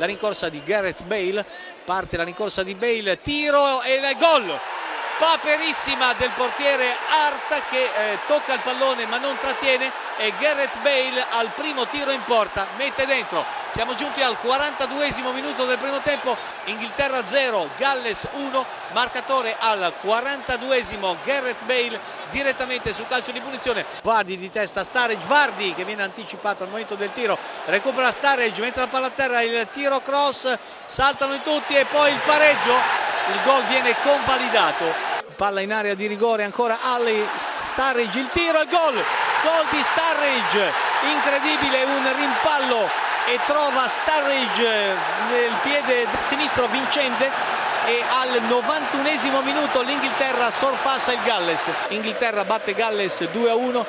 la rincorsa di Gareth Bale, parte la rincorsa di Bale, tiro e gol! Paperissima del portiere Arta che eh, tocca il pallone ma non trattiene e Gareth Bale al primo tiro in porta mette dentro. Siamo giunti al 42 minuto del primo tempo Inghilterra 0 Galles 1 marcatore al 42 Gareth Bale direttamente su calcio di punizione. Vardi di testa Starage Vardi che viene anticipato al momento del tiro recupera Starage mentre la palla a terra il tiro cross saltano in tutti e poi il pareggio il gol viene convalidato palla in area di rigore ancora Ali Starridge il tiro il gol. Gol di Starridge. Incredibile un rimpallo e trova Starridge nel piede sinistro vincente e al 91 minuto l'Inghilterra sorpassa il Galles. Inghilterra batte Galles 2 a 1